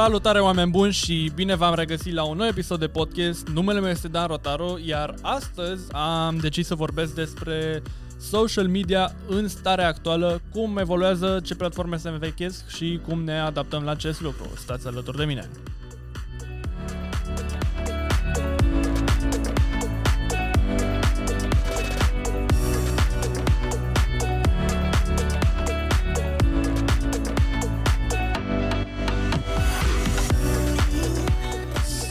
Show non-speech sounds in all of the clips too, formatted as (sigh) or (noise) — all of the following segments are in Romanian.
Salutare oameni buni și bine v-am regăsit la un nou episod de podcast. Numele meu este Dan Rotaro, iar astăzi am decis să vorbesc despre social media în starea actuală, cum evoluează, ce platforme se învechesc și cum ne adaptăm la acest lucru. Stați alături de mine!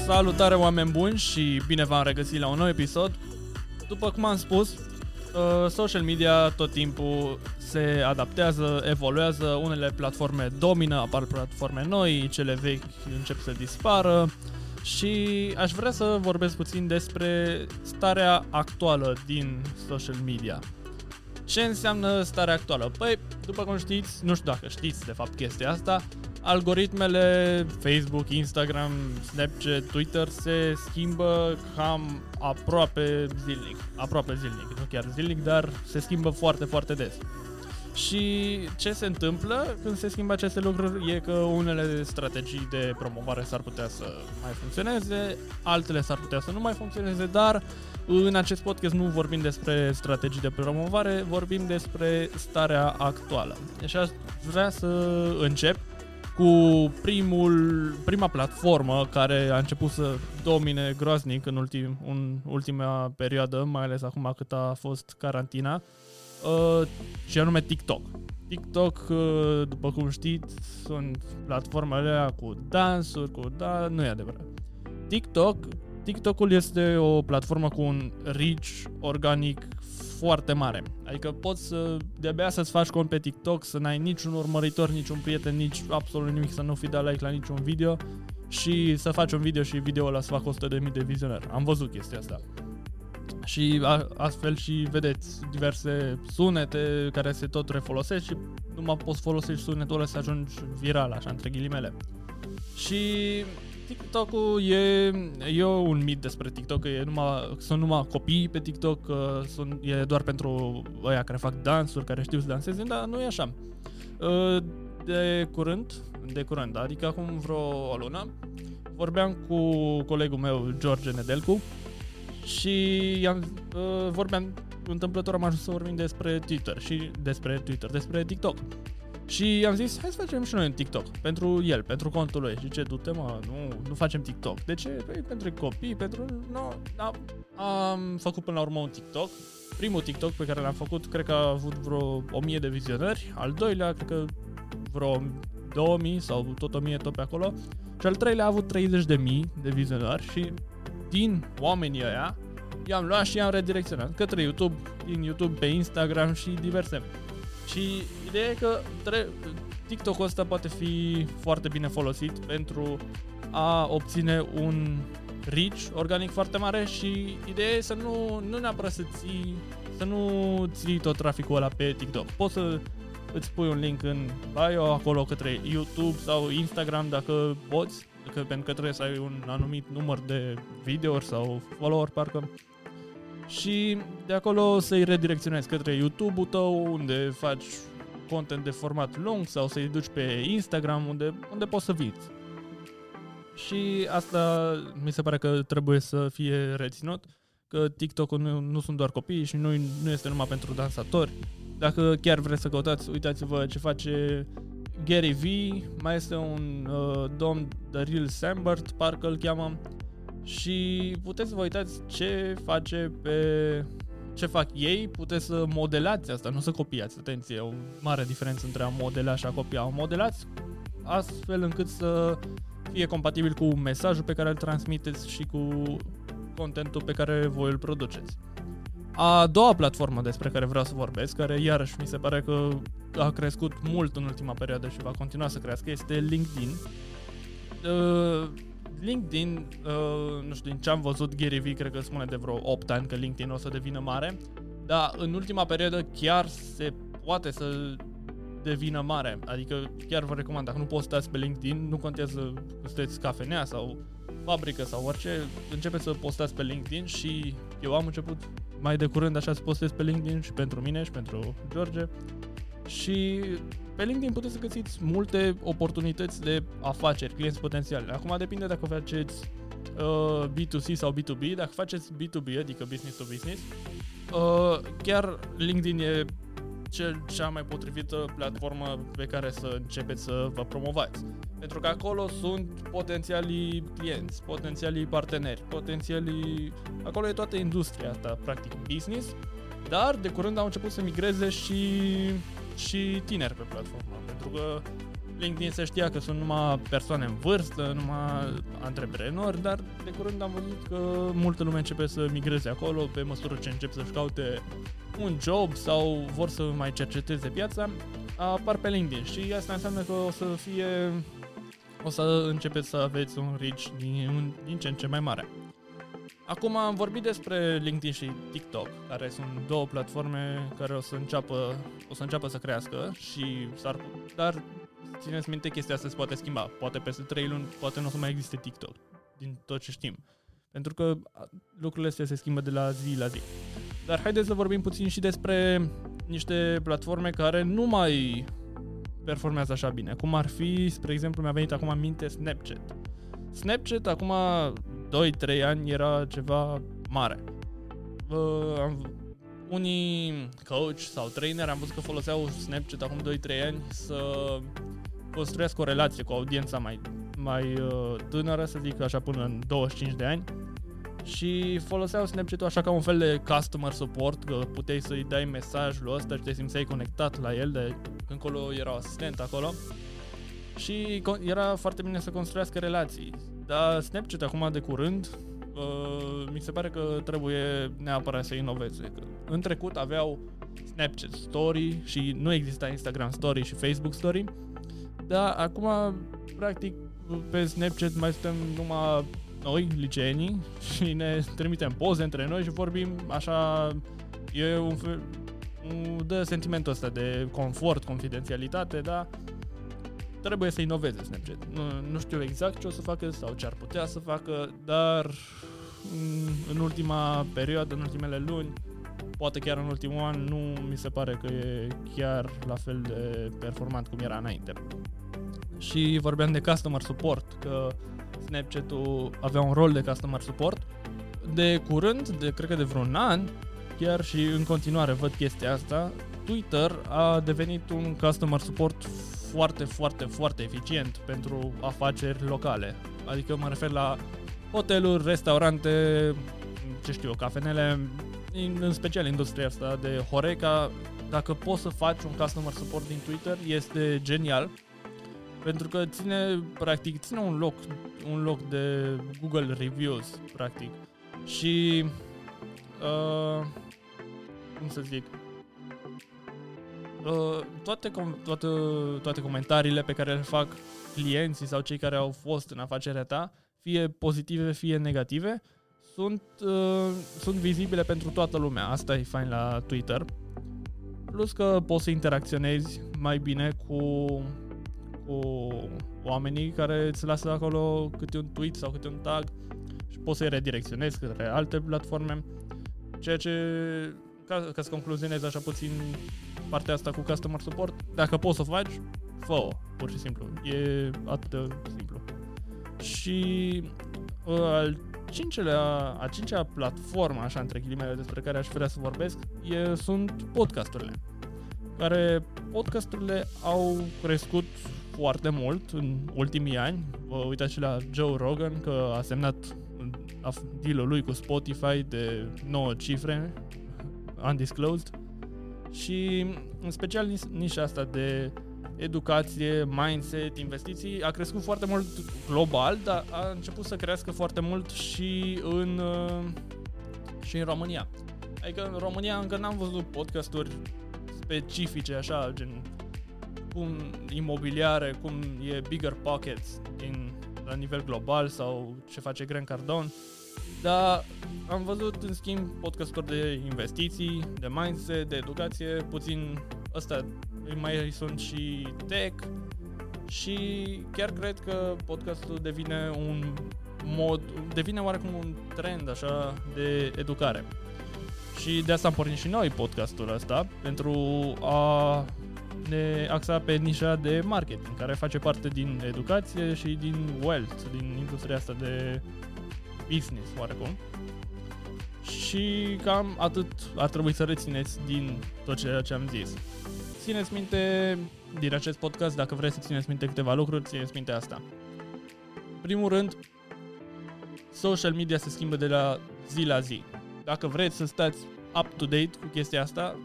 Salutare oameni buni și bine v-am regăsit la un nou episod. După cum am spus, uh, social media tot timpul se adaptează, evoluează, unele platforme domină, apar platforme noi, cele vechi încep să dispară și aș vrea să vorbesc puțin despre starea actuală din social media. Ce înseamnă starea actuală? Păi, după cum știți, nu știu dacă știți de fapt chestia asta, algoritmele Facebook, Instagram, Snapchat, Twitter se schimbă cam aproape zilnic. Aproape zilnic, nu chiar zilnic, dar se schimbă foarte, foarte des. Și ce se întâmplă când se schimbă aceste lucruri e că unele strategii de promovare s-ar putea să mai funcționeze, altele s-ar putea să nu mai funcționeze, dar în acest podcast nu vorbim despre strategii de promovare, vorbim despre starea actuală. Deci aș vrea să încep cu primul, prima platformă care a început să domine groaznic în ultim, în ultima perioadă, mai ales acum cât a fost carantina, uh, și anume TikTok. TikTok, uh, după cum știți, sunt platformele cu dansuri, cu da, nu e adevărat. TikTok, TikTokul este o platformă cu un reach organic foarte mare. Adică poți să, de-abia să-ți faci cont pe TikTok, să n-ai niciun urmăritor, niciun prieten, nici absolut nimic, să nu fi dat like la niciun video și să faci un video și video ăla să facă 100.000 de vizionări. Am văzut chestia asta. Și a, astfel și vedeți diverse sunete care se tot refolosesc și numai poți folosești sunetul ăla să ajungi viral, așa, între ghilimele. Și TikTok-ul e, e un mit despre TikTok, că e numai, sunt numai copii pe TikTok, că sunt, e doar pentru ăia care fac dansuri, care știu să danseze, dar nu e așa. Ă, de curând, de curând, adică acum vreo o lună, vorbeam cu colegul meu, George Nedelcu, și i-am, ă, vorbeam, întâmplător am ajuns să vorbim despre Twitter și despre Twitter, despre TikTok. Și am zis, hai să facem și noi un TikTok pentru el, pentru contul lui. Și ce, du-te mă, nu, nu facem TikTok. De ce? Păi pentru copii, pentru... No, da. Am făcut până la urmă un TikTok. Primul TikTok pe care l-am făcut, cred că a avut vreo 1000 de vizionări. Al doilea, cred că vreo 2000 sau tot 1000 tot pe acolo. Și al treilea a avut 30.000 de vizionări și din oamenii ăia i-am luat și i-am redirecționat către YouTube, din YouTube pe Instagram și diverse. Și ideea e că tre- TikTok-ul ăsta poate fi foarte bine folosit pentru a obține un reach organic foarte mare și ideea e să nu, nu neapărat să ții, să nu ții tot traficul ăla pe TikTok. Poți să îți pui un link în bio acolo către YouTube sau Instagram dacă poți, că, pentru că trebuie să ai un anumit număr de videouri sau follower parcă și de acolo să-i redirecționezi către YouTube-ul tău, unde faci content de format lung sau să-i duci pe Instagram, unde, unde poți să viți. Și asta mi se pare că trebuie să fie reținut, că TikTok-ul nu, nu sunt doar copii și nu, nu este numai pentru dansatori. Dacă chiar vreți să căutați, uitați-vă ce face Gary V, mai este un uh, domn, Daryl Sambert, parcă îl cheamă, și puteți să vă uitați ce face pe ce fac ei, puteți să modelați asta, nu să copiați, atenție, e o mare diferență între a modela și a copia. O modelați astfel încât să fie compatibil cu mesajul pe care îl transmiteți și cu contentul pe care voi îl produceți. A doua platformă despre care vreau să vorbesc, care iarăși mi se pare că a crescut mult în ultima perioadă și va continua să crească, este LinkedIn. Uh, LinkedIn, uh, nu știu, din ce am văzut, Gary Vee cred că spune de vreo 8 ani că LinkedIn o să devină mare, dar în ultima perioadă chiar se poate să devină mare. Adică chiar vă recomand, dacă nu postați pe LinkedIn, nu contează că sunteți cafenea sau fabrică sau orice, începeți să postați pe LinkedIn și eu am început mai de curând așa să postez pe LinkedIn și pentru mine și pentru George Și pe LinkedIn puteți să găsiți multe oportunități de afaceri, clienți potențiali. Acum depinde dacă faceți uh, B2C sau B2B. Dacă faceți B2B, adică business to business, uh, chiar LinkedIn e cel, cea mai potrivită platformă pe care să începeți să vă promovați. Pentru că acolo sunt potențialii clienți, potențialii parteneri, potențialii... Acolo e toată industria asta, practic, business, dar de curând au început să migreze și, și tineri pe platformă, pentru că LinkedIn se știa că sunt numai persoane în vârstă, numai antreprenori, dar de curând am văzut că multă lume începe să migreze acolo pe măsură ce încep să-și caute un job sau vor să mai cerceteze piața, apar pe LinkedIn și asta înseamnă că o să fie o să începeți să aveți un reach din, din ce în ce mai mare. Acum am vorbit despre LinkedIn și TikTok, care sunt două platforme care o să înceapă, o să înceapă să crească și s-ar, dar țineți minte chestia asta se poate schimba. Poate peste 3 luni, poate nu o să mai existe TikTok, din tot ce știm. Pentru că lucrurile astea se schimbă de la zi la zi. Dar haideți să vorbim puțin și despre niște platforme care nu mai performează așa bine. Cum ar fi, spre exemplu, mi-a venit acum în minte Snapchat. Snapchat acum 2-3 ani era ceva mare. Uh, am, unii coach sau trainer am văzut că foloseau Snapchat acum 2-3 ani să construiască o relație cu audiența mai, mai uh, tânără, să zic așa, până în 25 de ani și foloseau Snapchat-ul așa ca un fel de customer support, că puteai să-i dai mesajul ăsta și te simțeai conectat la el, de încolo era asistent acolo. Și era foarte bine să construiască relații. Dar Snapchat acum de curând, uh, mi se pare că trebuie neapărat să inoveze. Că în trecut aveau Snapchat Story și nu exista Instagram Story și Facebook Story, dar acum, practic, pe Snapchat mai suntem numai noi, liceenii, și ne trimitem poze între noi și vorbim așa, e un fel, dă sentimentul ăsta de confort, confidențialitate, dar trebuie să inoveze Snapchat. Nu, nu știu exact ce o să facă sau ce ar putea să facă, dar în ultima perioadă, în ultimele luni, poate chiar în ultimul an, nu mi se pare că e chiar la fel de performant cum era înainte. Și vorbeam de customer support, că Snapchat-ul avea un rol de customer support. De curând, de cred că de vreun an, chiar și în continuare văd chestia asta, Twitter a devenit un customer support foarte, foarte, foarte eficient pentru afaceri locale. Adică mă refer la hoteluri, restaurante, ce știu, cafenele, în special industria asta de Horeca, dacă poți să faci un customer support din Twitter, este genial pentru că ține, practic, ține un loc, un loc de Google Reviews, practic. Și, uh, cum să zic, uh, toate, com- toate, toate comentariile pe care le fac clienții sau cei care au fost în afacerea ta, fie pozitive, fie negative, sunt, uh, sunt vizibile pentru toată lumea. Asta e fain la Twitter. Plus că poți să interacționezi mai bine cu cu oamenii care îți lasă acolo câte un tweet sau câte un tag și poți să-i redirecționezi către alte platforme. Ceea ce, ca, ca să concluzionez așa puțin partea asta cu customer support, dacă poți să o faci, fă-o, pur și simplu. E atât de simplu. Și uh, al cincelea, a cincea platformă, așa între ghilimele, despre care aș vrea să vorbesc, e, sunt podcasturile. Care podcasturile au crescut foarte mult în ultimii ani. Vă uitați și la Joe Rogan că a semnat deal lui cu Spotify de 9 cifre undisclosed și în special nișa asta de educație, mindset, investiții a crescut foarte mult global, dar a început să crească foarte mult și în, și în România. Adică în România încă n-am văzut podcasturi specifice așa, gen cum imobiliare, cum e Bigger Pockets din, la nivel global sau ce face Grant Cardone. Dar am văzut, în schimb, podcasturi de investiții, de mindset, de educație, puțin ăsta mai sunt și tech și chiar cred că podcastul devine un mod, devine oarecum un trend așa de educare. Și de asta am pornit și noi podcastul ăsta, pentru a ne axa pe nișa de marketing, care face parte din educație și din wealth, din industria asta de business, oarecum. Și cam atât ar trebui să rețineți din tot ceea ce am zis. Țineți minte din acest podcast, dacă vreți să țineți minte câteva lucruri, țineți minte asta. Primul rând, social media se schimbă de la zi la zi. Dacă vreți să stați up-to-date cu chestia asta,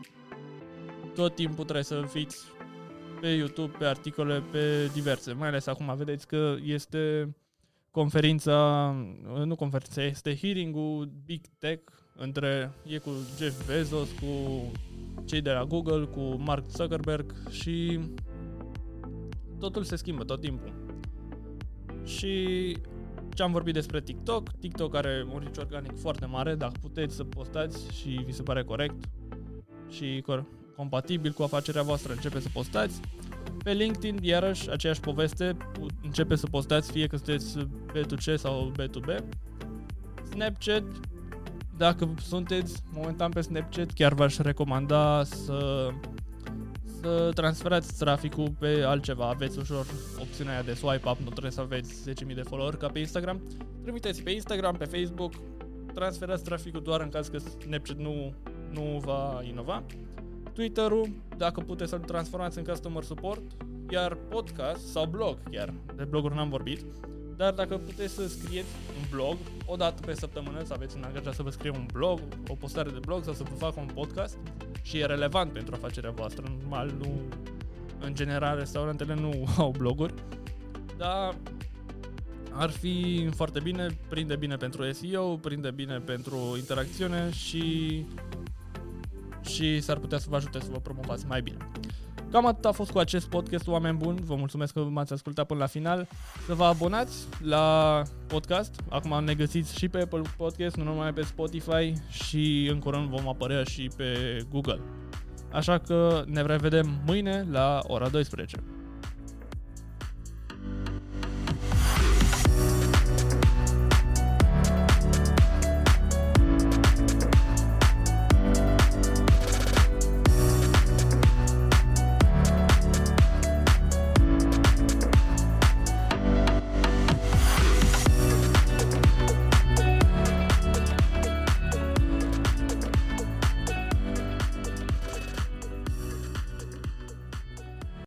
tot timpul trebuie să fiți pe YouTube, pe articole, pe diverse. Mai ales acum vedeți că este conferința, nu conferința, este hearing-ul Big Tech între, e cu Jeff Bezos, cu cei de la Google, cu Mark Zuckerberg și totul se schimbă tot timpul. Și ce am vorbit despre TikTok, TikTok are un reach organic foarte mare, dacă puteți să postați și vi se pare corect și compatibil cu afacerea voastră, începe să postați. Pe LinkedIn, iarăși, aceeași poveste, începe să postați fie că sunteți B2C sau B2B. Snapchat, dacă sunteți momentan pe Snapchat, chiar v-aș recomanda să, să transferați traficul pe altceva. Aveți ușor opțiunea aia de swipe up, nu trebuie să aveți 10.000 de follower ca pe Instagram. Trimiteți pe Instagram, pe Facebook, transferați traficul doar în caz că Snapchat nu, nu va inova. Twitter-ul, dacă puteți să-l transformați în customer support, iar podcast sau blog chiar, de bloguri n-am vorbit, dar dacă puteți să scrieți un blog o dată pe săptămână, să aveți un angajat să vă scrie un blog, o postare de blog sau să vă facă un podcast și e relevant pentru afacerea voastră, normal, nu, în general restaurantele nu (laughs) au bloguri, dar ar fi foarte bine, prinde bine pentru SEO, prinde bine pentru interacțiune și și s-ar putea să vă ajute să vă promovați mai bine. Cam atât a fost cu acest podcast, oameni buni. Vă mulțumesc că m-ați ascultat până la final. Să vă abonați la podcast. Acum ne găsiți și pe Apple Podcast, nu numai pe Spotify și în curând vom apărea și pe Google. Așa că ne revedem mâine la ora 12.